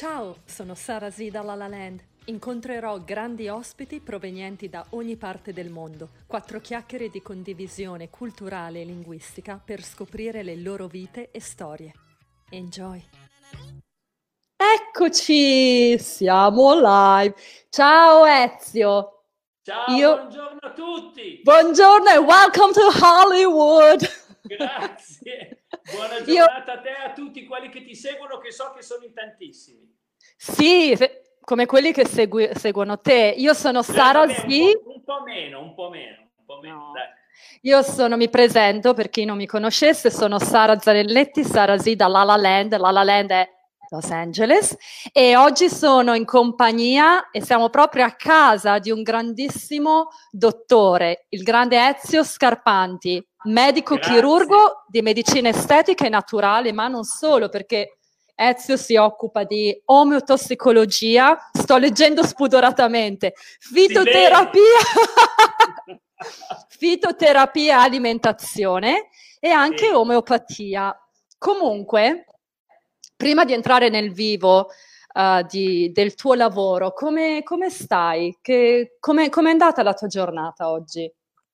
Ciao, sono Sara Z da La La Land. Incontrerò grandi ospiti provenienti da ogni parte del mondo. Quattro chiacchiere di condivisione culturale e linguistica per scoprire le loro vite e storie. Enjoy! Eccoci, siamo live. Ciao Ezio. Ciao, Io... buongiorno a tutti. Buongiorno e welcome to Hollywood. Grazie. Buona giornata Io... a te e a tutti quelli che ti seguono, che so che sono in tantissimi. Sì, come quelli che segui- seguono te. Io sono Sara Z. Un, un, po' meno, un po' meno, un po' meno. No. Io sono, mi presento per chi non mi conoscesse, sono Sara Zanelletti, Sara Z da La La Land. La La Land è Los Angeles e oggi sono in compagnia e siamo proprio a casa di un grandissimo dottore, il grande Ezio Scarpanti, medico Grazie. chirurgo di medicina estetica e naturale, ma non solo perché Ezio si occupa di omeotossicologia, sto leggendo spudoratamente, fitoterapia, fitoterapia alimentazione e anche sì. omeopatia. Comunque, prima di entrare nel vivo uh, di, del tuo lavoro, come, come stai? come è andata la tua giornata oggi?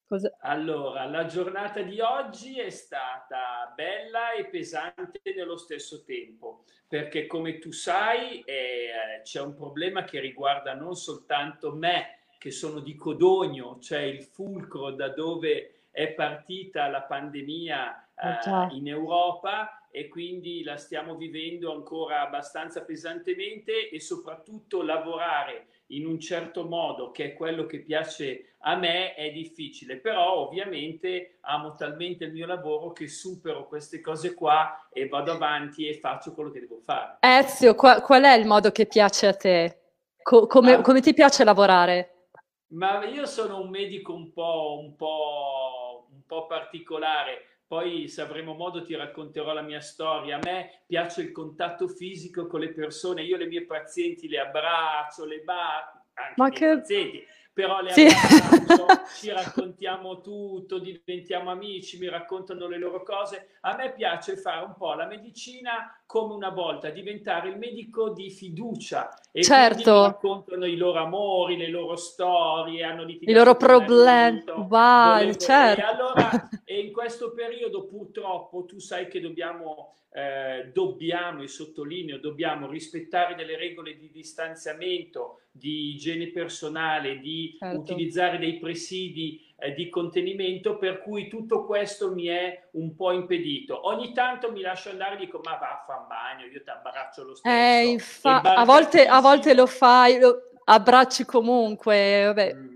Cosa... Allora, la giornata di oggi è stata bella e pesante nello stesso tempo, perché come tu sai eh, c'è un problema che riguarda non soltanto me, che sono di Codogno, cioè il fulcro da dove è partita la pandemia eh, in Europa, e quindi la stiamo vivendo ancora abbastanza pesantemente e soprattutto lavorare in un certo modo, che è quello che piace a me, è difficile, però ovviamente amo talmente il mio lavoro che supero queste cose qua e vado avanti e faccio quello che devo fare. Ezio, qual, qual è il modo che piace a te? Co- come, ah, come, ti piace lavorare? Ma io sono un medico un po', un po', un po particolare poi se avremo modo ti racconterò la mia storia. A me piace il contatto fisico con le persone, io le mie pazienti le abbraccio, le bacio, anche Ma che... pazienti, però le sì. abbraccio, ci raccontiamo tutto, diventiamo amici, mi raccontano le loro cose. A me piace fare un po' la medicina come una volta, diventare il medico di fiducia e certo. raccontano i loro amori, le loro storie, hanno litigato i loro problemi. Wow, certo. E allora e in questo periodo purtroppo tu sai che dobbiamo eh, dobbiamo, e sottolineo, dobbiamo rispettare delle regole di distanziamento, di igiene personale, di certo. utilizzare dei presidi eh, di contenimento, per cui tutto questo mi è un po' impedito. Ogni tanto mi lascio andare e dico, ma va a fare bagno, io ti abbraccio lo stesso. Eh, infa- a, volte, a, volte, lo fai, lo abbracci comunque, vabbè. Mm.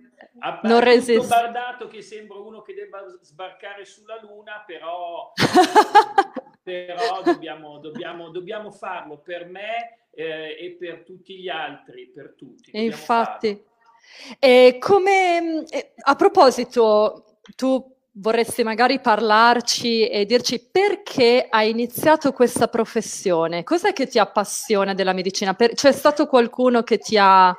Non resisto. bardato che sembra uno che debba sbarcare sulla luna, però però dobbiamo, dobbiamo, dobbiamo, farlo per me eh, e per tutti gli altri, per tutti. E infatti, e come, a proposito, tu vorresti magari parlarci e dirci perché hai iniziato questa professione? Cos'è che ti appassiona della medicina? Per, c'è stato qualcuno che ti ha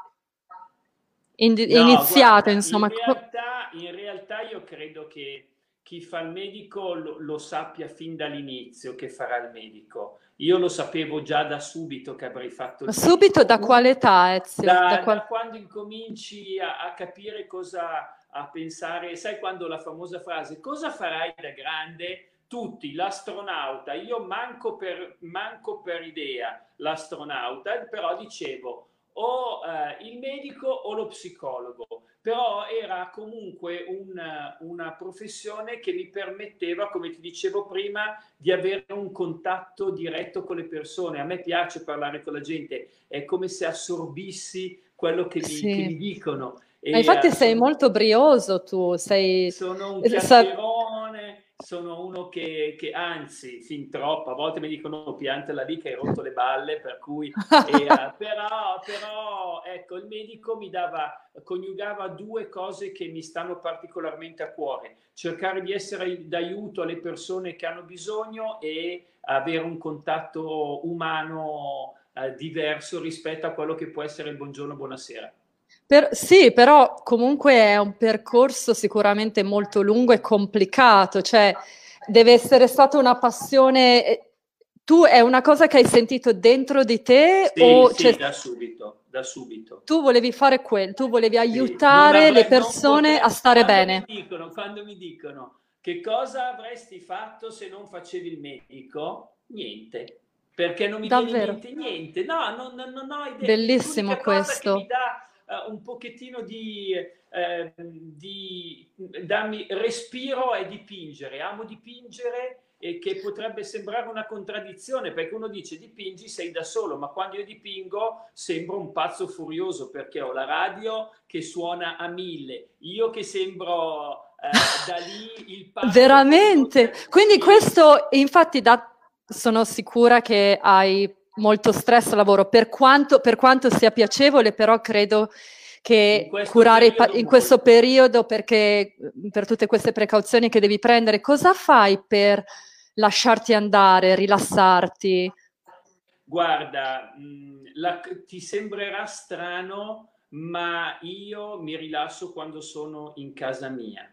in, no, iniziato, guarda, insomma? In realtà, in realtà io credo che chi fa il medico lo, lo, sappia fin dall'inizio che farà il medico. Io lo sapevo già da subito che avrei fatto il Subito da quale età, Ezio? Da, da, qual... da quando incominci a, a, capire cosa, a pensare, sai quando la famosa frase, cosa farai da grande? Tutti, l'astronauta, io manco per, manco per idea l'astronauta, però dicevo o eh, il medico o lo psicologo però era comunque una, una professione che mi permetteva, come ti dicevo prima, di avere un contatto diretto con le persone. A me piace parlare con la gente, è come se assorbissi quello che mi, sì. che mi dicono. E, infatti uh, sei molto brioso tu, sei... Sono un chiacchierone, sono uno che, che, anzi, fin troppo, a volte mi dicono piantala lì che hai rotto le balle, per cui... e, uh, però, però, ecco, il medico mi dava, coniugava due cose che mi stanno particolarmente a cuore. Cercare di essere d'aiuto alle persone che hanno bisogno e avere un contatto umano uh, diverso rispetto a quello che può essere il buongiorno, buonasera. Per, sì, però comunque è un percorso sicuramente molto lungo e complicato, cioè deve essere stata una passione. Eh, tu è una cosa che hai sentito dentro di te sì, o sì, da subito, da subito. Tu volevi fare quello, tu volevi aiutare avrei, le persone potrei, a stare bene. Mi dicono, quando mi dicono che cosa avresti fatto se non facevi il medico? Niente. Perché non mi Davvero? viene niente, No, non, non, non ho idea. Bellissimo questo. mi dà un pochettino di, uh, di darmi respiro e dipingere. Amo dipingere e che potrebbe sembrare una contraddizione perché uno dice dipingi sei da solo ma quando io dipingo sembro un pazzo furioso perché ho la radio che suona a mille. Io che sembro eh, da lì il pazzo veramente? quindi questo infatti da, sono sicura che hai molto stress al lavoro per quanto, per quanto sia piacevole però credo che curare i pa- in questo periodo perché per tutte queste precauzioni che devi prendere cosa fai per lasciarti andare, rilassarti? Guarda, mm, la, ti sembrerà strano, ma io mi rilasso quando sono in casa mia.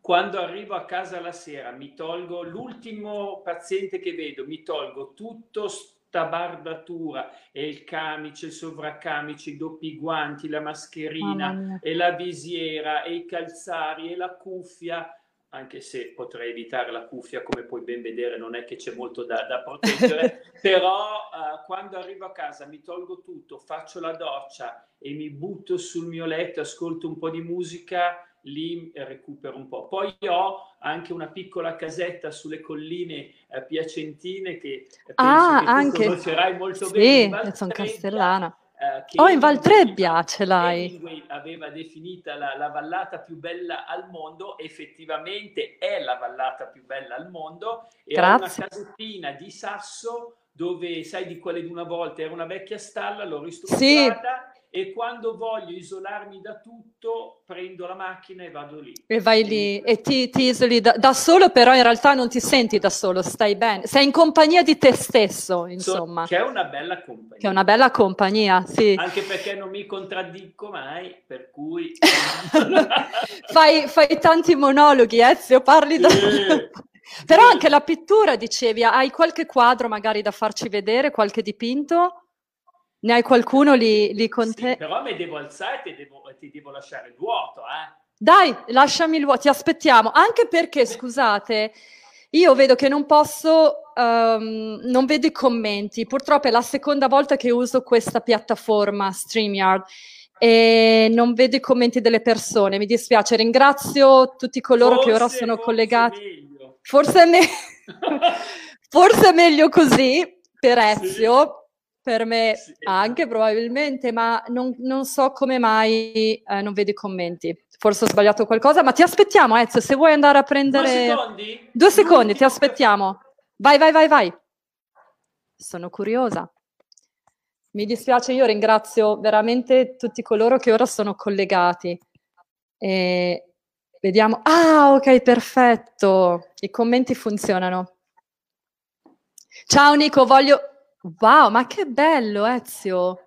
Quando arrivo a casa la sera, mi tolgo l'ultimo paziente che vedo, mi tolgo tutto sta bardatura e il camice, il sovraccamice, i doppi guanti, la mascherina e la visiera e i calzari e la cuffia anche se potrei evitare la cuffia, come puoi ben vedere, non è che c'è molto da, da proteggere, però uh, quando arrivo a casa mi tolgo tutto, faccio la doccia e mi butto sul mio letto, ascolto un po' di musica, lì recupero un po'. Poi ho anche una piccola casetta sulle colline uh, piacentine che penso ah, che anche... conoscerai molto sì, bene. Sì, sono castellana eh, oh, in Valtrebbia ce l'hai. Hemingway aveva definita la, la, vallata più bella al mondo, effettivamente è la vallata più bella al mondo. E Grazie. una casettina di sasso dove, sai, di quelle di una volta era una vecchia stalla, l'ho ristrutturata. Sì e quando voglio isolarmi da tutto prendo la macchina e vado lì. E vai lì e ti, ti isoli da, da, solo, però in realtà non ti senti da solo, stai bene, sei in compagnia di te stesso, insomma. che è una bella compagnia. Che è una bella compagnia, sì. Anche perché non mi contraddico mai, per cui... fai, fai, tanti monologhi, Ezio, parli da... Però anche la pittura, dicevi, hai qualche quadro magari da farci vedere, qualche dipinto? Ne hai qualcuno lì, lì con sì, te? Però mi devo alzare e ti devo, ti devo lasciare il vuoto, eh? Dai, lasciami il vuoto, ti aspettiamo. Anche perché, scusate, io vedo che non posso, um, non vedo i commenti. Purtroppo è la seconda volta che uso questa piattaforma StreamYard e non vedo i commenti delle persone. Mi dispiace, ringrazio tutti coloro forse, che ora sono forse collegati. Meglio. Forse, è me- forse è meglio così per Ezio. Sì per me sì. anche probabilmente, ma non, non, so come mai eh, non vedo i commenti. Forse ho sbagliato qualcosa, ma ti aspettiamo Ezio, se vuoi andare a prendere... Due secondi? Due secondi, ti aspettiamo. Vai, vai, vai, vai. Sono curiosa. Mi dispiace, io ringrazio veramente tutti coloro che ora sono collegati. E vediamo. Ah, ok, perfetto. I commenti funzionano. Ciao Nico, voglio, Wow, ma che bello Ezio!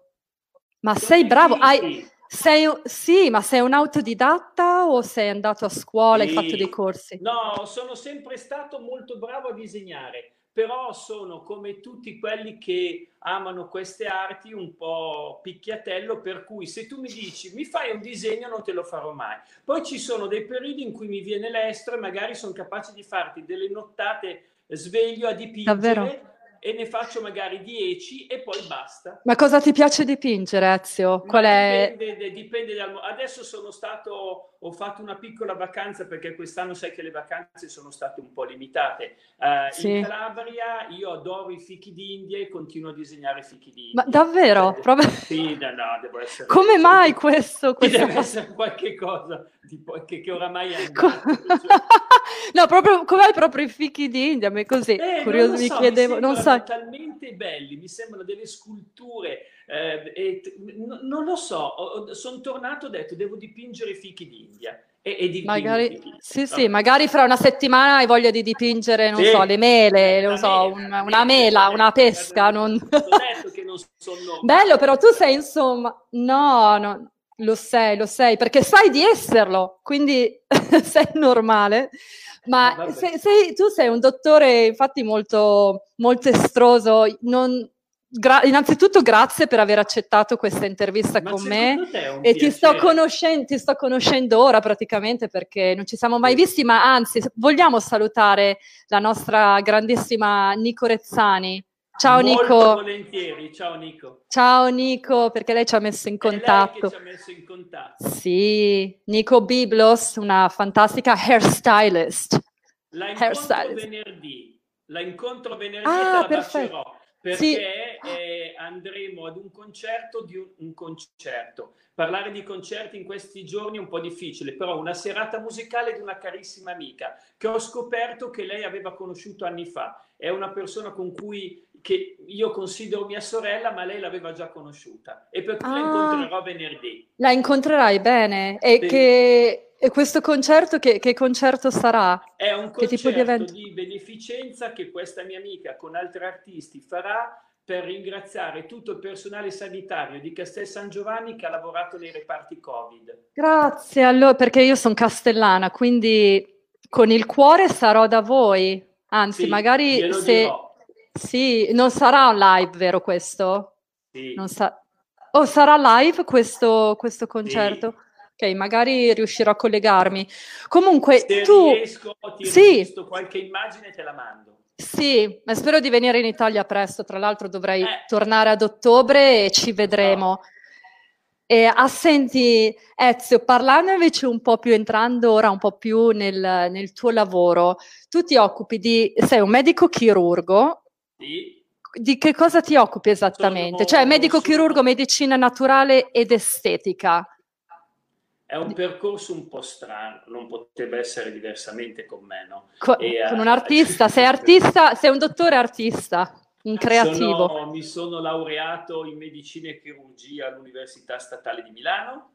Ma sei bravo, hai, sei, sì, ma sei un autodidatta o sei andato a scuola e hai fatto dei corsi? No, sono sempre stato molto bravo a disegnare, però sono come tutti quelli che amano queste arti un po' picchiatello, per cui se tu mi dici mi fai un disegno non te lo farò mai. Poi ci sono dei periodi in cui mi viene l'estro e magari sono capace di farti delle nottate sveglio a dipingere. Davvero? E ne faccio magari 10 e poi basta. Ma cosa ti piace dipingere, Ezio? Qual è... dipende, dipende dal... Adesso sono stato, ho fatto una piccola vacanza perché quest'anno sai che le vacanze sono state un po' limitate. Uh, sì. In Calabria io adoro i fichi d'India e continuo a disegnare fichi d'India. Ma davvero? Cioè, Proprio... Sì, no, no, devo essere... Come mai questo? questo... Deve essere qualche cosa tipo, che, che oramai è no, proprio come proprio i fichi d'India, ma così, eh, curioso so, mi chiedevo, non so. Talmente belli, mi sembrano delle sculture, eh, e, n- non lo so, sono tornato e ho detto devo dipingere i fichi d'India. E, e di magari, sì, sì, magari fra una settimana hai voglia di dipingere, non sì. so, le mele, non so, mela, un, una mela, una pesca. Non... Bello, però tu sei insomma, no, no, lo sei, lo sei, perché sai di esserlo, quindi sei normale. Ma ah, sei, sei, tu sei un dottore, infatti, molto, molto estroso. Non, Gra- innanzitutto grazie per aver accettato questa intervista Ma con me e ti sto, ti sto, conoscendo ora praticamente perché non ci siamo mai visti, ma anzi vogliamo salutare la nostra grandissima Nico Rezzani. Ciao Molto Nico. volentieri, ciao Nico. Ciao Nico, perché lei ci ha messo in contatto. ci ha messo in contatto. Sì, Nico Biblos, una fantastica hairstylist. La incontro hairstylist. venerdì, la incontro venerdì ah, bacerò perché sì. eh, andremo ad un concerto di un, un, concerto. Parlare di concerti in questi giorni è un po' difficile, però una serata musicale di una carissima amica che ho scoperto che lei aveva conosciuto anni fa. È una persona con cui io considero mia sorella, ma lei l'aveva già conosciuta e per cui ah, la incontrerò venerdì. La incontrerai bene. E sì. che e questo concerto, che, che, concerto sarà? È un concerto di, di, beneficenza che questa mia amica con altri artisti farà per ringraziare tutto il personale sanitario di Castel San Giovanni che ha lavorato nei reparti Covid. Grazie, allora, perché io sono castellana, quindi con il cuore sarò da voi. Anzi, sì, magari se... Dirò. Sì, non sarà live, vero questo? Sì. Sa... O oh, sarà live questo, questo concerto? Sì. Ok, magari riuscirò a collegarmi. Comunque, Se tu... riesco, ti sì. qualche immagine te la mando. Sì, ma spero di venire in Italia presto. Tra l'altro dovrei eh. tornare ad ottobre e ci vedremo. No. E, ah, senti, Ezio, parlando invece un po' più, entrando ora un po' più nel, nel tuo lavoro, tu ti occupi di, sei un medico chirurgo. Sì. Di che cosa ti occupi esattamente? Sono, cioè, medico chirurgo, medicina naturale ed estetica. È un percorso un po' strano, non potrebbe essere diversamente con me, no? Co- e, con un artista, sei artista, sei un dottore artista, un creativo. Sono, mi sono laureato in medicina e chirurgia all'Università Statale di Milano,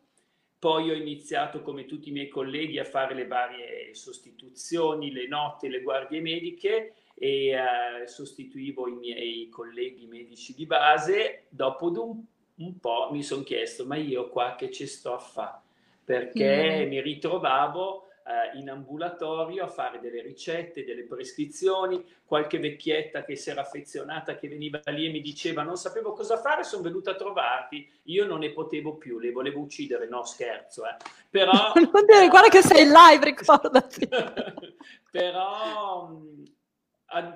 poi ho iniziato come tutti i miei colleghi a fare le varie sostituzioni, le notte, le guardie mediche e eh, sostituivo i miei colleghi medici di base. Dopo un, un po' mi sono chiesto, ma io qua che ci sto a fare? perché mm. mi ritrovavo eh, in ambulatorio a fare delle ricette, delle prescrizioni, qualche vecchietta che si era affezionata, che veniva lì e mi diceva non sapevo cosa fare, sono venuta a trovarti, io non ne potevo più, le volevo uccidere, no scherzo, eh. però... non dire, guarda che sei live, ricordati. però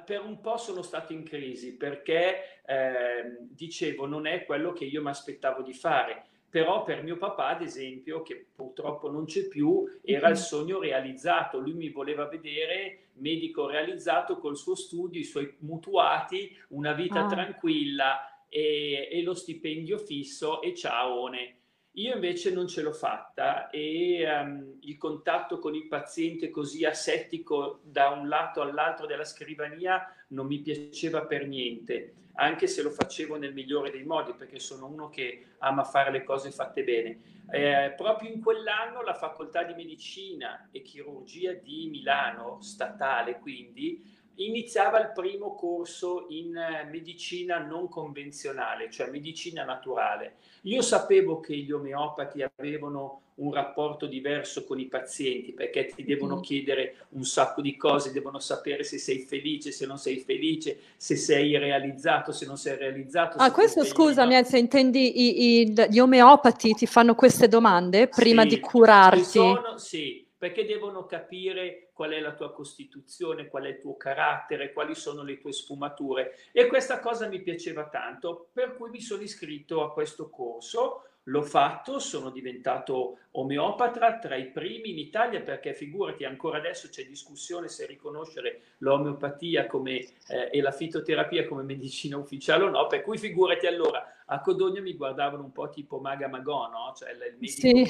per un po' sono stato in crisi perché eh, dicevo non è quello che io mi aspettavo di fare però per mio papà, ad esempio, che purtroppo non c'è più, era il mm-hmm. sogno realizzato. Lui mi voleva vedere medico realizzato col suo studio, i suoi mutuati, una vita ah. tranquilla e, e, lo stipendio fisso e ciaone. Io invece non ce l'ho fatta e um, il contatto con il paziente così asettico da un lato all'altro della scrivania non mi piaceva per niente anche se lo facevo nel migliore dei modi, perché sono uno che ama fare le cose fatte bene. Eh, proprio in quell'anno la facoltà di medicina e chirurgia di Milano, statale quindi, iniziava il primo corso in eh, medicina non convenzionale, cioè medicina naturale. Io sapevo che gli omeopati avevano un rapporto diverso con i pazienti perché ti devono mm. chiedere un sacco di cose, devono sapere se sei felice, se non sei felice, se sei realizzato, se non sei realizzato. Ah, questo scusami, no. se intendi i, i, gli omeopati ti fanno queste domande prima sì, di curarti? Sono, sì, perché devono capire qual è la tua costituzione, qual è il tuo carattere, quali sono le tue sfumature. E questa cosa mi piaceva tanto, per cui mi sono iscritto a questo corso L'ho fatto, sono diventato omeopatra tra i primi in Italia perché figurati ancora adesso c'è discussione se riconoscere l'omeopatia come, eh, e la fitoterapia come medicina ufficiale o no, per cui figurati allora a Codogno mi guardavano un po' tipo Maga Magò, no? Cioè il medico sì.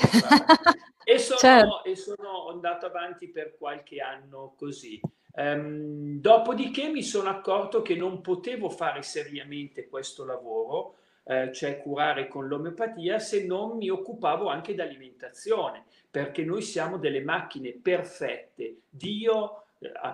e, sono, certo. e sono andato avanti per qualche anno così. Um, dopodiché mi sono accorto che non potevo fare seriamente questo lavoro eh, cioè curare con l'omeopatia, se non mi occupavo anche di alimentazione, perché noi siamo delle macchine perfette. Dio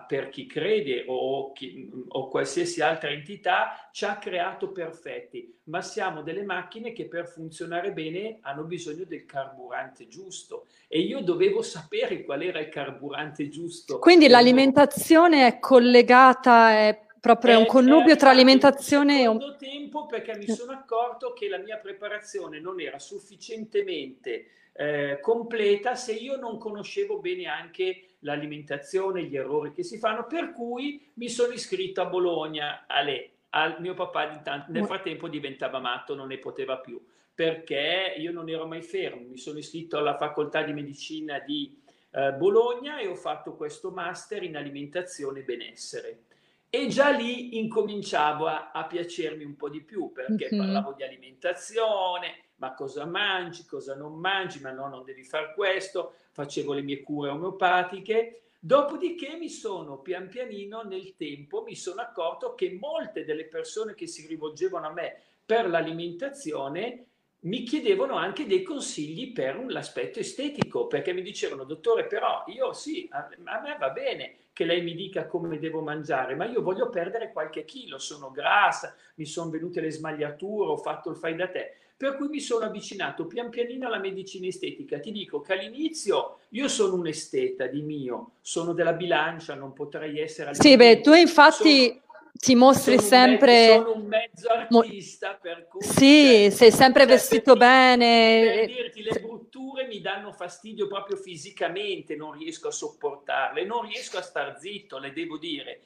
per chi crede o, chi, o, qualsiasi altra entità, ci ha creato perfetti, ma siamo delle macchine che per funzionare bene hanno bisogno del carburante giusto e io dovevo sapere qual era il carburante giusto. Quindi l'alimentazione è collegata, è proprio è, un connubio tra alimentazione e un... tempo perché mi sono accorto che la mia preparazione non era sufficientemente eh, completa se io non conoscevo bene anche l'alimentazione, gli errori che si fanno, per cui mi sono iscritto a Bologna, a lei, al mio papà tanto, nel frattempo diventava matto, non ne poteva più, perché io non ero mai fermo, mi sono iscritto alla facoltà di medicina di eh, Bologna e ho fatto questo master in alimentazione e benessere. E già lì incominciavo a, a piacermi un po' di più perché mm-hmm. parlavo di alimentazione, ma cosa mangi, cosa non mangi, ma no, non devi fare questo, facevo le mie cure omeopatiche. Dopodiché mi sono pian pianino nel tempo mi sono accorto che molte delle persone che si rivolgevano a me per l'alimentazione mi chiedevano anche dei consigli per l'aspetto estetico, perché mi dicevano, dottore, però io sì, a, a, me va bene che lei mi dica come devo mangiare, ma io voglio perdere qualche chilo, sono grassa, mi sono venute le smagliature, ho fatto il fai da te per cui mi sono avvicinato pian pianino alla medicina estetica. Ti dico che all'inizio io sono un esteta di mio, sono della bilancia, non potrei essere... Sì, beh, tu infatti... Sono ti mostri sono sempre. Mezzo, sono un mezzo artista, per cui. Sì, cioè, sei sempre cioè, vestito per bene. Per dirti, le brutture mi danno fastidio proprio fisicamente, non riesco a sopportarle, non riesco a star zitto, le devo dire.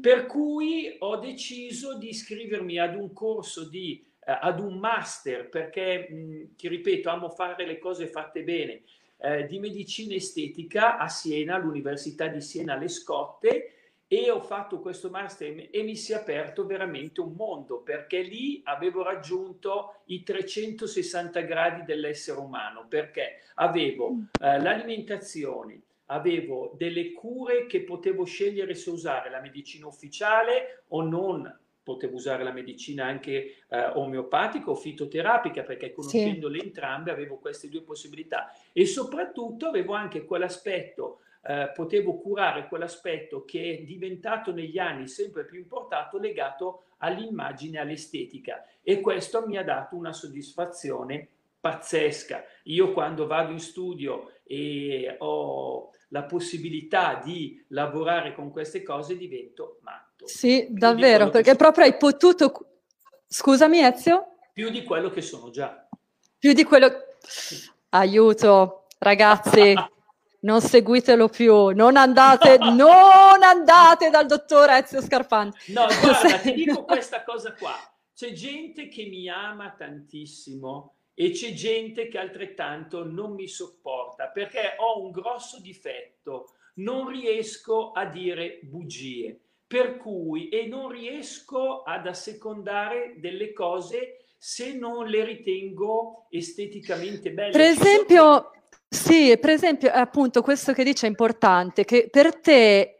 Per cui ho deciso di iscrivermi ad un corso di eh, ad un master, perché mh, ti ripeto, amo fare le cose fatte bene, eh, di medicina estetica a Siena, all'Università di Siena alle Scotte, e ho fatto questo master e mi si è aperto veramente un mondo perché lì avevo raggiunto i 360 gradi dell'essere umano perché avevo mm. eh, l'alimentazione, avevo delle cure che potevo scegliere se usare la medicina ufficiale o non potevo usare la medicina anche eh, omeopatica o fitoterapica perché conoscendole sì. entrambe avevo queste due possibilità e soprattutto avevo anche quell'aspetto eh, potevo curare quell'aspetto che è diventato negli anni sempre più importante legato all'immagine, all'estetica e questo mi ha dato una soddisfazione pazzesca. Io quando vado in studio e ho la possibilità di lavorare con queste cose divento matto. Sì, più davvero, perché proprio hai potuto... Scusami Ezio? Più di quello che sono già. Più di quello... Aiuto, ragazzi, non seguitelo più, non andate, non andate dal dottor Ezio Scarpanti. No, guarda, ti dico questa cosa qua. C'è gente che mi ama tantissimo e c'è gente che altrettanto non mi sopporta perché ho un grosso difetto, non riesco a dire bugie, per cui e non riesco ad assecondare delle cose se non le ritengo esteticamente belle. Per esempio, sì, per esempio, appunto questo che dice è importante, che per te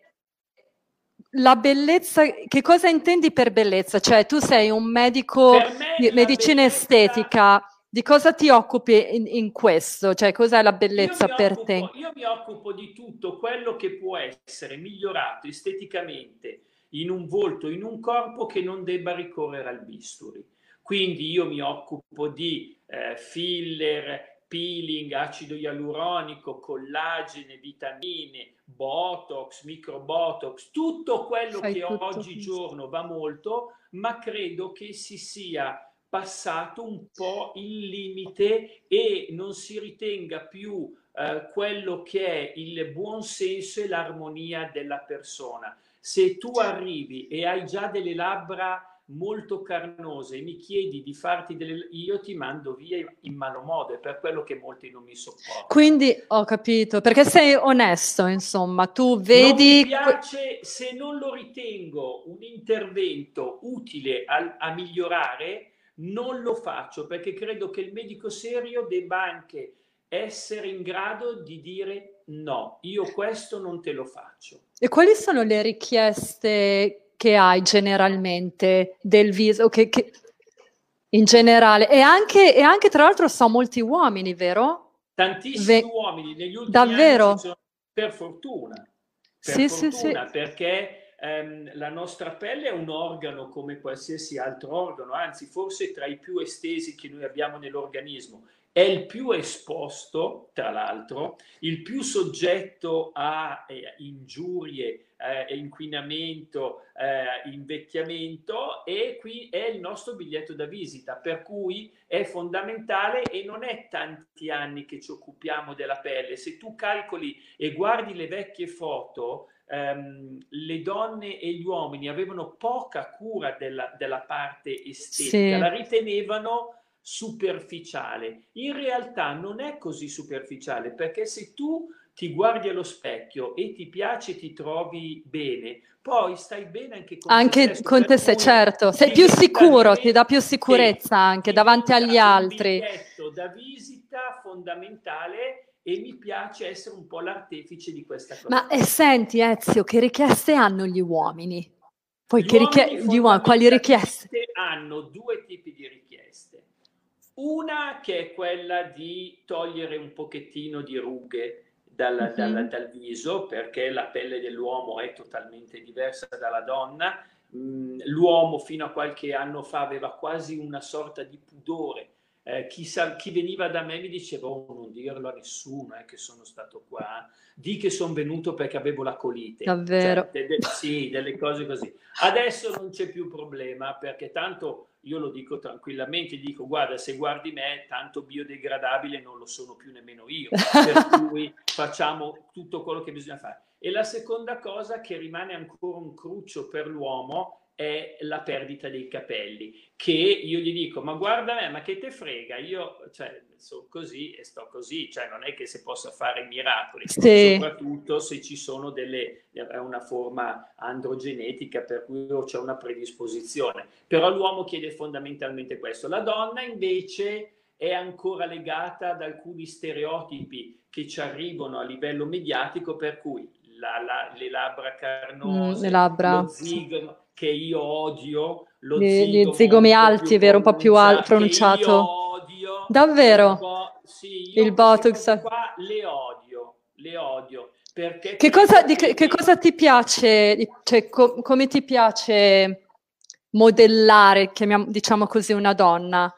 la bellezza, che cosa intendi per bellezza? Cioè tu sei un medico di medicina bellezza... estetica, di cosa ti occupi in, in questo? Cioè, cos'è la bellezza per occupo, te? Io mi occupo di tutto quello che può essere migliorato esteticamente in un volto, in un corpo che non debba ricorrere al bisturi. Quindi io mi occupo di eh, filler, peeling, acido ialuronico, collagene, vitamine, botox, microbotox, tutto quello Fai che tutto oggigiorno va molto, ma credo che si sia passato un po' il limite e non si ritenga più eh, quello che è il buon senso e l'armonia della persona. Se tu arrivi e hai già delle labbra molto carnose e mi chiedi di farti delle io ti mando via in malo modo è per quello che molti non mi sopportano quindi ho capito perché sei onesto insomma tu vedi non mi piace se non lo ritengo un intervento utile a, a migliorare non lo faccio perché credo che il medico serio debba anche essere in grado di dire no, io questo non te lo faccio. E quali sono le richieste che hai generalmente del viso? Che, che... In generale, e anche, e anche tra l'altro so molti uomini, vero? Tantissimi Ve... uomini negli ultimi Davvero? anni, sono, per fortuna. Per sì, fortuna, sì, sì. perché ehm, la nostra pelle è un organo come qualsiasi altro organo, anzi forse tra i più estesi che noi abbiamo nell'organismo è il più esposto, tra l'altro, il più soggetto a eh, ingiurie, eh, inquinamento, eh, invecchiamento e qui è il nostro biglietto da visita, per cui è fondamentale e non è tanti anni che ci occupiamo della pelle. Se tu calcoli e guardi le vecchie foto, ehm, le donne e gli uomini avevano poca cura della, della parte estetica, sì. la ritenevano superficiale. In realtà non è così superficiale perché se tu ti guardi allo specchio e ti piace, ti trovi bene, poi stai bene anche con anche te stesso. Con te se, certo, sei più sicuro, ti dà più sicurezza anche davanti agli altri. Un da visita fondamentale e mi piace essere un po' l'artefice di questa cosa. Ma e senti Ezio, che richieste hanno gli uomini? Poi gli che richieste, gli uomini, quali richieste? Hanno due tipi di richieste. Una che è quella di togliere un pochettino di rughe dal, uh-huh. dal, dal viso, perché la pelle dell'uomo è totalmente diversa dalla donna. Mm, l'uomo fino a qualche anno fa aveva quasi una sorta di pudore eh, chi, sa, chi, veniva da me mi diceva oh, non dirlo a nessuno eh, che sono stato qua, di che sono venuto perché avevo la colite. Davvero? Cioè, de, de, sì, delle cose così. Adesso non c'è più problema perché tanto io lo dico tranquillamente, dico guarda se guardi me tanto biodegradabile non lo sono più nemmeno io, per cui facciamo tutto quello che bisogna fare. E la seconda cosa che rimane ancora un cruccio per l'uomo è la perdita dei capelli, che io gli dico, ma guarda me, ma che te frega, io cioè, sono così e sto così, cioè non è che si possa fare miracoli, sì. soprattutto se ci sono delle, è una forma androgenetica per cui c'è una predisposizione, però l'uomo chiede fondamentalmente questo, la donna invece è ancora legata ad alcuni stereotipi che ci arrivano a livello mediatico, per cui la, la, le labbra carnose, mm, le labbra, lo zigomo, che io odio, lo gli, zigomo, gli zigomi alti, vero, un po' più al- pronunciato. Odio, Davvero? Sì, il Botox. Qua le odio, le odio. Perché che, cosa, di, che, che cosa ti piace, cioè, co- come ti piace modellare, chiamiamo, diciamo così, una donna?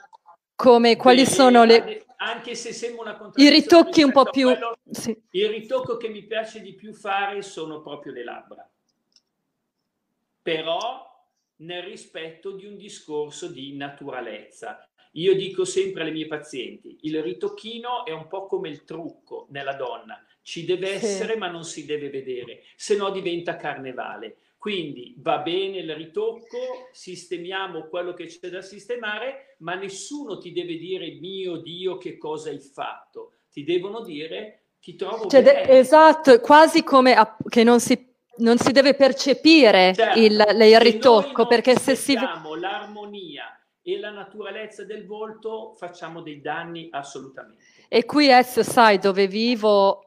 Come, quali Beh, sono le anche se sembra una I ritocchi un po' più... Quello, sì. Il ritocco che mi piace di più fare sono proprio le labbra. Però nel rispetto di un discorso di naturalezza. Io dico sempre alle mie pazienti, il ritocchino è un po' come il trucco nella donna, ci deve essere sì. ma non si deve vedere, se no diventa carnevale. Quindi va bene il ritocco, sistemiamo quello che c'è da sistemare, ma nessuno ti deve dire mio Dio che cosa hai fatto. Ti devono dire ti trovo cioè, esatto, quasi come a- che non si, non si deve percepire certo, il, il ritocco, perché se si... l'armonia e la naturalezza del volto facciamo dei danni assolutamente. E qui Ezio sai dove vivo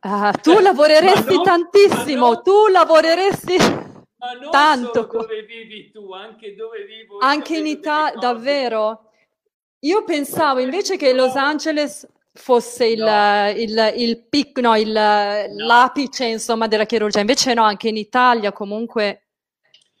Ah, tu lavoreresti no, tantissimo, no, tu lavoreresti tanto. dove vivi tu, anche dove vivo. Anche in Italia, davvero. Io pensavo invece che Los Angeles fosse il, no. il, il, pic, no, il, l'apice insomma, della chirurgia, invece no, anche in Italia comunque.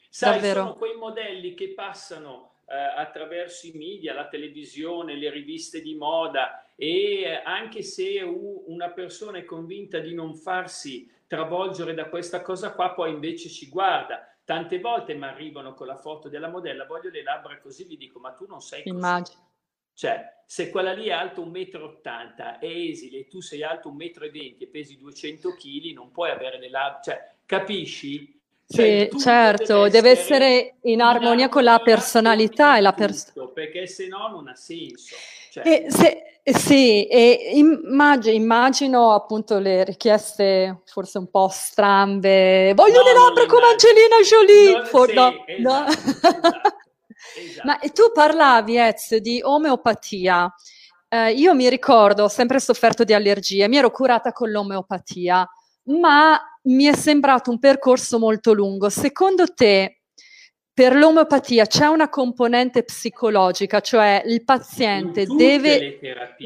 Sai, davvero. sono quei modelli che passano eh, attraverso i media, la televisione, le riviste di moda e eh, anche se una persona è convinta di non farsi travolgere da questa cosa qua, poi invece ci guarda. Tante volte mi arrivano con la foto della modella, voglio le labbra così, gli dico, ma tu non sei così. Immagino. Cioè, se quella lì è alta 1,80 m, è esile, e tu sei alto 1,20 m e pesi 200 kg, non puoi avere le labbra, cioè, capisci? Cioè, sì, certo, deve, deve essere, in armonia con la personalità e la persona. Perché se no non ha senso. Cioè. E se, sì, e immagino, immagino, appunto le richieste forse un po' strambe. Voglio no, le labbra come Angelina Jolie! Non, For, sì, no, esatto, esatto, esatto. Ma tu parlavi, Ezio, di omeopatia. Eh, io mi ricordo, ho sempre sofferto di allergie, mi ero curata con l'omeopatia ma mi è sembrato un percorso molto lungo. Secondo te, per l'omeopatia c'è una componente psicologica, cioè il paziente deve,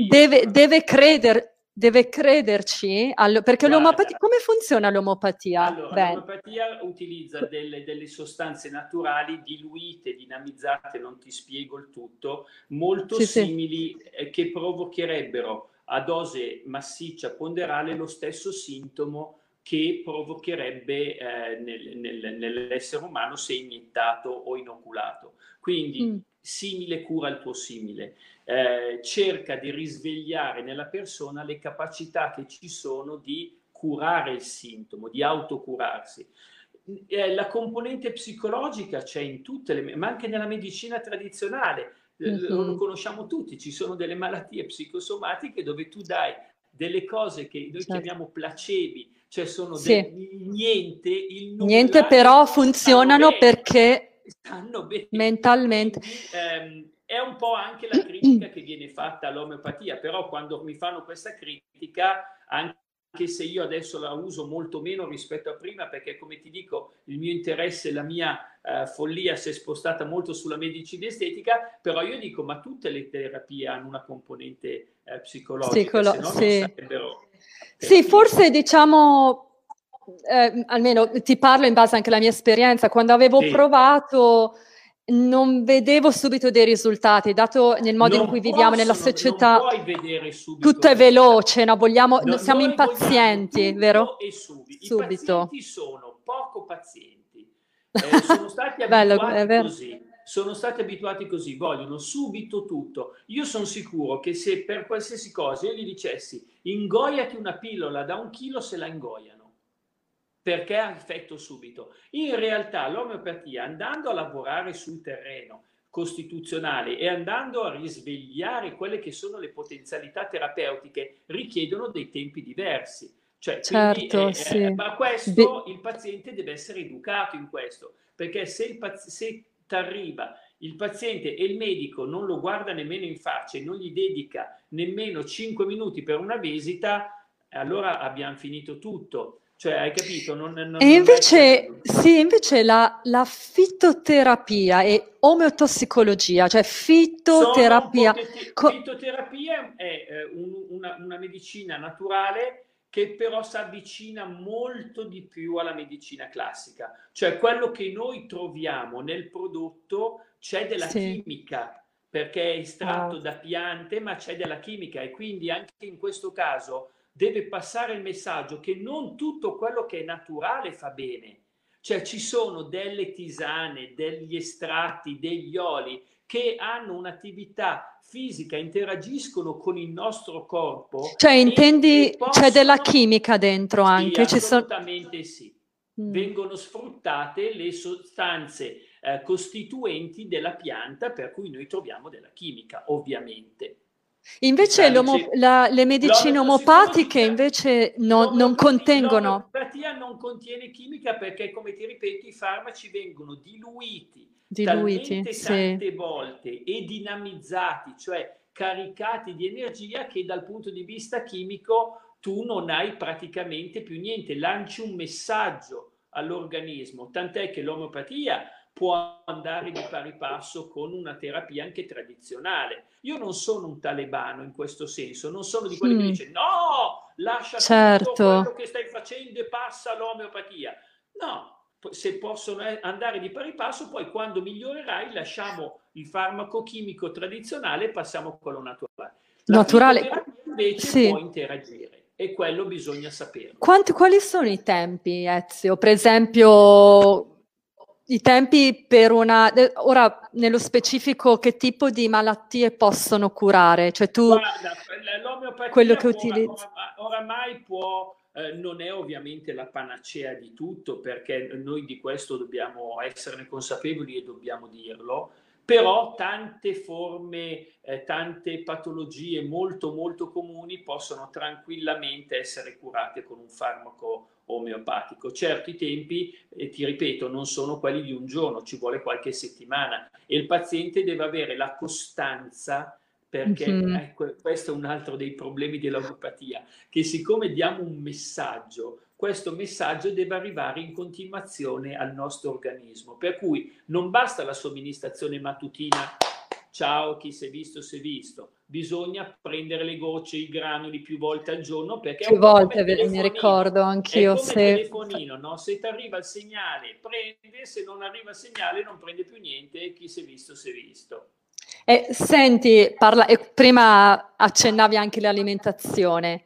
deve, deve credere, deve crederci, all- perché Guarda, l'omeopatia, come funziona l'omeopatia? Allora, Beh. l'omeopatia utilizza delle, delle, sostanze naturali diluite, dinamizzate, non ti spiego il tutto, molto sì, simili sì. Eh, che provocherebbero a dose massiccia ponderale lo stesso sintomo che provocherebbe eh, nel, nel, nell'essere umano se iniettato o inoculato. Quindi mm. Simile cura il tuo simile. Eh, cerca di risvegliare nella persona le capacità che ci sono di curare il sintomo, di autocurarsi. Eh, la componente psicologica c'è in tutte le, ma anche nella medicina tradizionale. Mm-hmm. Lo conosciamo tutti, ci sono delle malattie psicosomatiche dove tu dai delle cose che noi certo. chiamiamo placebi, cioè sono sì. de- niente, il niente però funzionano perché stanno bene. mentalmente. Ehm, è un po' anche la critica che viene fatta all'omeopatia, però quando mi fanno questa critica, anche se io adesso la uso molto meno rispetto a prima, perché come ti dico, il mio interesse, la mia uh, follia si è spostata molto sulla medicina estetica, però io dico, ma tutte le terapie hanno una componente uh, psicologica, Psicolo- sì. sì, forse diciamo eh, almeno ti parlo in base anche alla mia esperienza, quando avevo sì. provato non vedevo subito dei risultati, dato nel modo non in cui possono, viviamo nella società. tutto è veloce, no? Vogliamo, no, siamo impazienti, vero? E subito. subito. I pazienti sono poco pazienti, eh, sono stati abituati Bello, così. Sono stati abituati così, vogliono subito tutto. Io sono sicuro che se per qualsiasi cosa io gli dicessi ingoiati una pillola da un chilo, se la ingoiano perché ha effetto subito. In realtà l'omeopatia, andando a lavorare sul terreno costituzionale e andando a risvegliare quelle che sono le potenzialità terapeutiche, richiedono dei tempi diversi. Cioè, certo, quindi, eh, sì. eh, ma questo il paziente deve essere educato in questo, perché se, il paz- se arriva il paziente e il medico non lo guarda nemmeno in faccia e non gli dedica nemmeno 5 minuti per una visita, allora abbiamo finito tutto. Cioè, hai capito? Non, non, e invece, sì, invece la, la, fitoterapia e omeotossicologia, cioè fitoterapia... Co- fitoterapia è eh, un, una, una medicina naturale che però si avvicina molto di più alla medicina classica. Cioè quello che noi troviamo nel prodotto c'è della sì. chimica, perché è estratto wow. da piante, ma c'è della chimica e quindi anche in questo caso deve passare il messaggio che non tutto quello che è naturale fa bene. Cioè ci sono delle tisane, degli estratti, degli oli che hanno un'attività fisica, interagiscono con il nostro corpo. Cioè intendi, possono... c'è della chimica dentro anche? Sì, assolutamente sì. Mm. Vengono sfruttate le sostanze eh, costituenti della pianta per cui noi troviamo della chimica, ovviamente. Invece la, le medicine omopatiche invece no, non contengono. L'omeopatia non contiene chimica perché, come ti ripeto, i farmaci vengono diluiti, diluiti tante sì. volte e dinamizzati, cioè caricati di energia che dal punto di vista chimico tu non hai praticamente più niente, lanci un messaggio all'organismo, tant'è che l'omeopatia può andare di pari passo con una terapia anche tradizionale. Io non sono un talebano in questo senso, non sono di quelli mm. che dice no, lascia certo. tutto quello che stai facendo e passa all'omeopatia. No, se possono andare di pari passo, poi quando migliorerai lasciamo il farmaco chimico tradizionale e passiamo a quello naturale. La naturale invece sì. può interagire e quello bisogna sapere. Quanti, quali sono i tempi, Ezio? Per esempio, i tempi per una... Ora, nello specifico, che tipo di malattie possono curare? Cioè tu... Guarda, quello che utilizzi... Oramai può... Eh, non è ovviamente la panacea di tutto perché noi di questo dobbiamo esserne consapevoli e dobbiamo dirlo, però tante forme, eh, tante patologie molto molto comuni possono tranquillamente essere curate con un farmaco omeopatico. Certo i tempi, eh, ti ripeto, non sono quelli di un giorno, ci vuole qualche settimana e il paziente deve avere la costanza perché mm-hmm. ecco, questo è un altro dei problemi dell'omeopatia, che siccome diamo un messaggio, questo messaggio deve arrivare in continuazione al nostro organismo, per cui non basta la somministrazione mattutina ciao chi si è visto si è visto. Bisogna prendere le gocce, i granuli più volte al giorno perché più volte mi ricordo anch'io. È come se... telefonino, no? se ti arriva il segnale prende, se non arriva il segnale non prende più niente, chi si è visto si è visto. E, senti, parla, e prima accennavi anche l'alimentazione.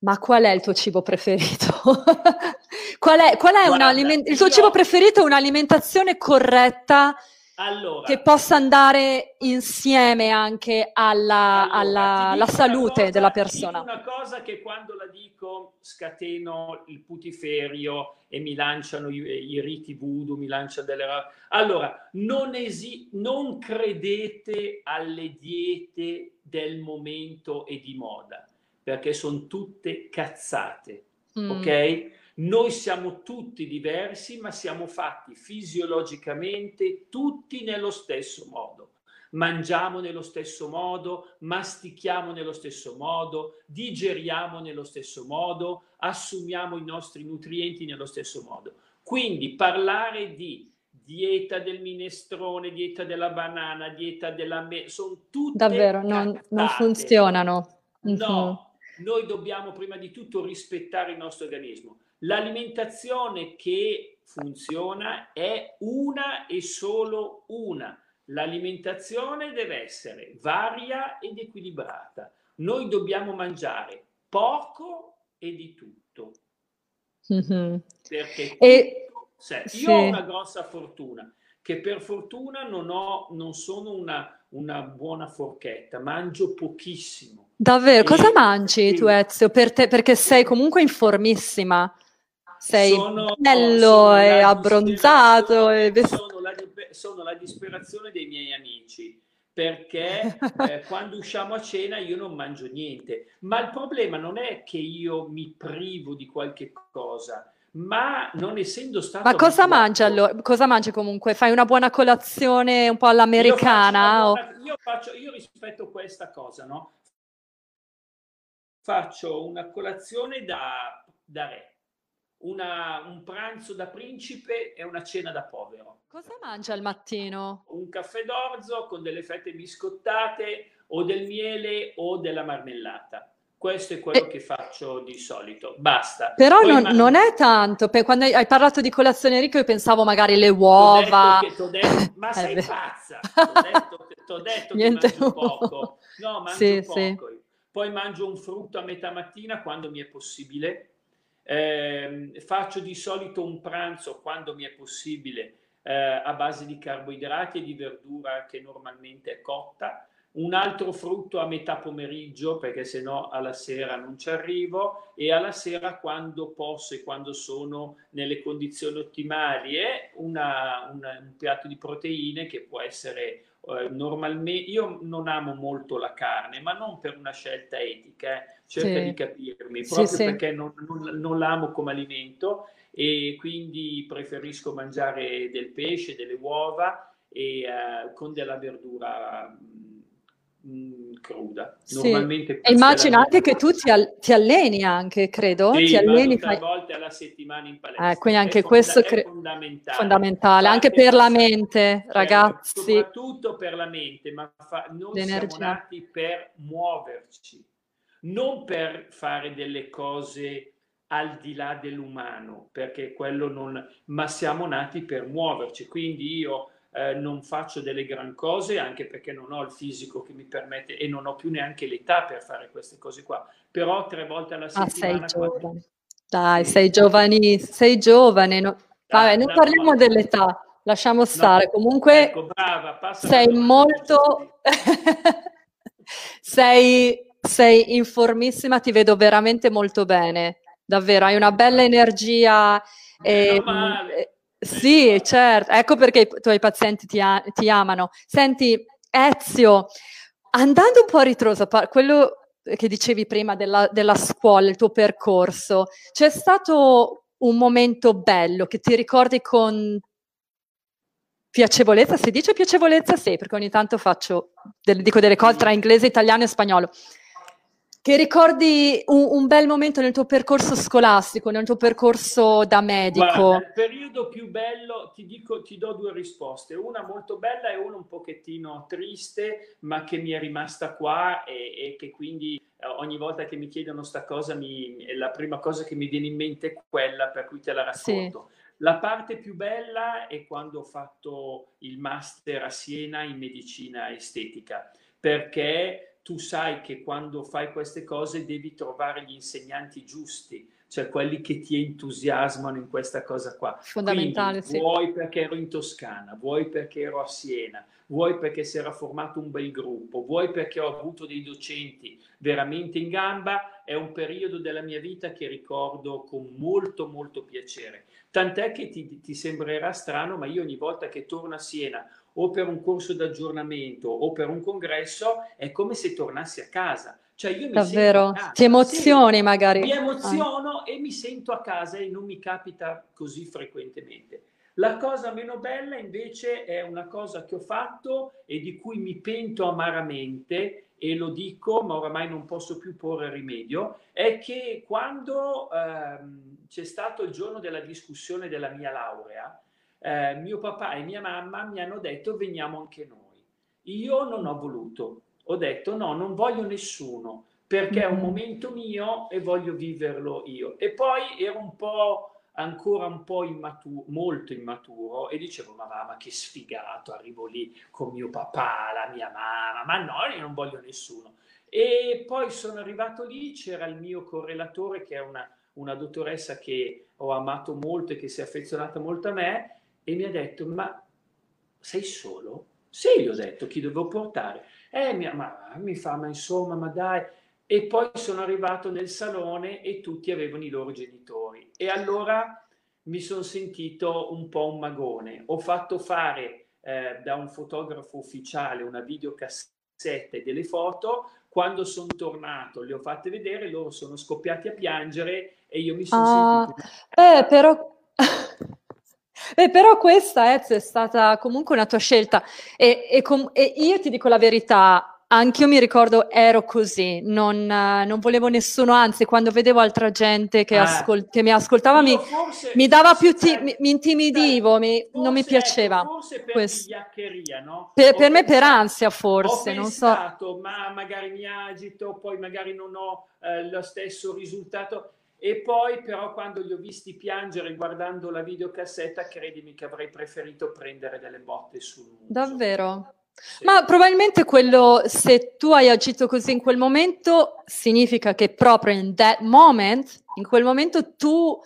Ma qual è il tuo cibo preferito? qual è, qual è Guarda, il tuo io... cibo preferito? Un'alimentazione corretta allora, che possa andare insieme anche alla, allora, alla, alla salute cosa, della persona. una cosa che quando la dico scateno il putiferio e mi lanciano i, i riti voodoo, mi lanciano delle... Allora, non, esi- non credete alle diete del momento e di moda, perché sono tutte cazzate, mm. ok? Noi siamo tutti diversi, ma siamo fatti fisiologicamente tutti nello stesso modo. Mangiamo nello stesso modo, mastichiamo nello stesso modo, digeriamo nello stesso modo, assumiamo i nostri nutrienti nello stesso modo. Quindi parlare di dieta del minestrone, dieta della banana, dieta della me, sono tutte davvero non, non, funzionano. No, mhm. noi dobbiamo prima di tutto rispettare il nostro organismo. L'alimentazione che funziona è una e solo una. L'alimentazione deve essere varia ed equilibrata. Noi dobbiamo mangiare poco e di tutto. Mm-hmm. Perché e, cioè, io sì. ho una grossa fortuna, che per fortuna non, ho, non sono una, una buona forchetta, mangio pochissimo. Davvero? E, Cosa mangi tu Ezio? Per te, perché sei comunque informissima sei sono, bello e abbronzato. E... Sono, la, sono la disperazione dei miei amici perché eh, quando usciamo a cena io non mangio niente. Ma il problema non è che io mi privo di qualche cosa, ma non essendo stato. Ma cosa abituato... mangi allora? Cosa mangi comunque? Fai una buona colazione un po' all'americana? Io, buona... io, faccio, io rispetto questa cosa, no? Faccio una colazione da, da re una, un pranzo da principe e una cena da povero. Cosa mangia al mattino? Un caffè d'orzo con delle fette biscottate o del miele o della marmellata. Questo è quello e... che faccio di solito, basta. Però non, man... non, è tanto, quando hai parlato di colazione ricca io pensavo magari le uova. T'ho detto, t'ho detto, ma sei pazza, t'ho detto, t'ho detto Niente che mangio poco. No, mangio sì, poco. Sì. Poi mangio un frutto a metà mattina quando mi è possibile, eh, faccio di solito un pranzo quando mi è possibile eh, a base di carboidrati e di verdura che normalmente è cotta, un altro frutto a metà pomeriggio perché se no alla sera non ci arrivo e alla sera quando posso e quando sono nelle condizioni ottimali è una, una, un piatto di proteine che può essere eh, normalmente io non amo molto la carne, ma non per una scelta etica, eh. Cerca sì. di capirmi, proprio sì, perché non, non, non l'amo come alimento e quindi preferisco mangiare del pesce, delle uova e uh, con della verdura Mm, cruda. Normalmente sì. immagino anche che tu ti, al- ti, alleni anche, credo. Sì, ti alleni tre fai... volte alla settimana in palestra. Eh, quindi anche è questo fonda- cre- è fondamentale. fondamentale. anche per la mente, certo, ragazzi. Soprattutto per la mente, ma fa- noi L'energia. siamo nati per muoverci, non per fare delle cose al di là dell'umano, perché quello non... ma siamo nati per muoverci. Quindi io eh, non faccio delle gran cose anche perché non ho il fisico che mi permette e non ho più neanche l'età per fare queste cose qua. Però tre volte alla settimana... Ah, sei giovane. Quando... Dai, sì. sei giovani, sei giovane. No... Vabbè, non parliamo no. dell'età, lasciamo stare. No. Comunque ecco, brava, sei molto... sei, sei informissima, ti vedo veramente molto bene. Davvero, hai una bella energia. E, sì, certo, ecco perché i tuoi pazienti ti, a- ti amano. Senti, Ezio, andando un po' a ritroso, quello che dicevi prima della, della scuola, il tuo percorso, c'è stato un momento bello che ti ricordi con piacevolezza? Si dice piacevolezza? Sì, perché ogni tanto faccio, dico delle cose tra inglese, italiano e spagnolo. Che ricordi un, un, bel momento nel tuo percorso scolastico, nel tuo percorso da medico? Guarda, il periodo più bello, ti, dico, ti do due risposte, una molto bella e una un pochettino triste, ma che mi è rimasta qua e, e che quindi eh, ogni volta che mi chiedono sta cosa, mi, la prima cosa che mi viene in mente è quella, per cui te la racconto. Sì. La parte più bella è quando ho fatto il master a Siena in medicina estetica, perché tu sai che quando fai queste cose devi trovare gli insegnanti giusti, cioè quelli che ti entusiasmano in questa cosa qua. Fondamentale, Quindi, sì. Vuoi perché ero in Toscana, vuoi perché ero a Siena, vuoi perché si era formato un bel gruppo, vuoi perché ho avuto dei docenti veramente in gamba, è un periodo della mia vita che ricordo con molto molto piacere. Tant'è che ti, ti sembrerà strano, ma io ogni volta che torno a Siena o per un corso d'aggiornamento o per un congresso è come se tornassi a casa. Cioè io mi Davvero? Ti emozioni sì, magari. Mi emoziono ah. e mi sento a casa e non mi capita così frequentemente. La cosa meno bella invece è una cosa che ho fatto e di cui mi pento amaramente e lo dico, ma oramai non posso più porre rimedio, è che quando ehm, c'è stato il giorno della discussione della mia laurea, eh, mio papà e mia mamma mi hanno detto veniamo anche noi. Io non ho voluto, ho detto no, non voglio nessuno perché è un mm-hmm. momento mio e voglio viverlo io. E poi ero un po' ancora un po' immaturo, molto immaturo e dicevo ma va, ma che sfigato, arrivo lì con mio papà, la mia mamma, ma no, io non voglio nessuno. E poi sono arrivato lì, c'era il mio correlatore che è una, una dottoressa che ho amato molto e che si è affezionata molto a me e mi ha detto ma sei solo? Sì, gli ho detto chi dovevo portare. Eh, mia, ma mi fa, ma insomma, ma dai. E poi sono arrivato nel salone e tutti avevano i loro genitori. E allora mi sono sentito un po' un magone. Ho fatto fare eh, da un fotografo ufficiale una videocassette delle foto. Quando sono tornato le ho fatte vedere, loro sono scoppiati a piangere e io mi sono ah, sentito... Eh, però... Beh, però questa Ezio, è stata comunque una tua scelta e, e, com- e io ti dico la verità, anche io mi ricordo ero così, non, non, volevo nessuno, anzi quando vedevo altra gente che, ah. ascol- che mi ascoltava mi, forse, mi, dava più, ti- mi, mi intimidivo, mi, non mi piaceva. Forse per questo. no? Per, per me per ansia forse, non pensato, so. Ma magari mi agito, poi magari non ho eh, lo stesso risultato. E poi però quando li ho visti piangere guardando la videocassetta, credimi che avrei preferito prendere delle botte sul muso. Davvero? Ma probabilmente quello, se tu hai agito così in quel momento, significa che proprio in that moment, in quel momento tu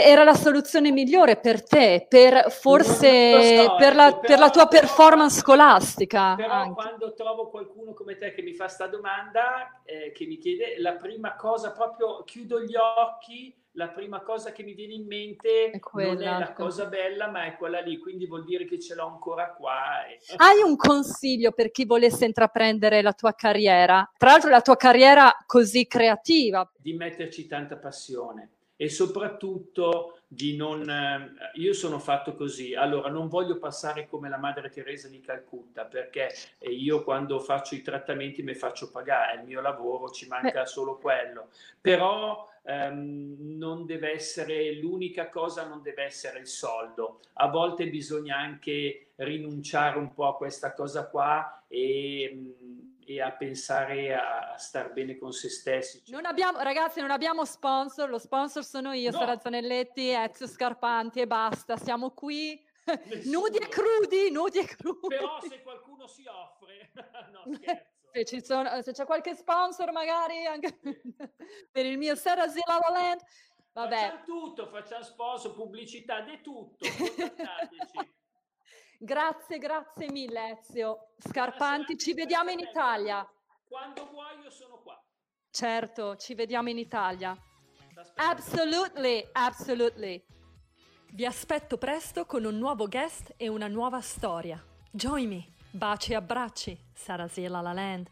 era la soluzione migliore per te, per forse so, per, la, ecco, per, la, tua performance scolastica. Però anche. quando trovo qualcuno come te che mi fa questa domanda, eh, che mi chiede, la prima cosa proprio chiudo gli occhi la prima cosa che mi viene in mente è non è la cosa bella, ma è quella lì, quindi vuol dire che ce l'ho ancora qua. E... Hai un consiglio per chi volesse intraprendere la tua carriera? Tra l'altro la tua carriera così creativa. Di metterci tanta passione e soprattutto di non... Eh, io sono fatto così, allora non voglio passare come la Madre Teresa di Calcutta perché io quando faccio i trattamenti mi faccio pagare, è il mio lavoro, ci manca solo quello, però ehm, non deve essere l'unica cosa, non deve essere il soldo. A volte bisogna anche rinunciare un po' a questa cosa qua e, e a pensare a, a, star bene con se stessi. Non abbiamo, ragazzi, non abbiamo sponsor, lo sponsor sono io, no. Sara Zanelletti, Ezio Scarpanti e basta, siamo qui. Nudi e crudi, nudi e crudi. Però se qualcuno si offre, no scherzo. Se, sono, se, c'è qualche sponsor magari anche per il mio Sarah Zilla La Land, vabbè. Facciamo tutto, facciamo sponsor, pubblicità, di tutto, Grazie, grazie mille Ezio Scarpanti, ci vediamo in Italia. Quando vuoi io sono qua. Certo, ci vediamo in Italia. Absolutely, absolutely. Vi aspetto presto con un nuovo guest e una nuova storia. Join me. Baci e abbracci, Sarasiela La Land.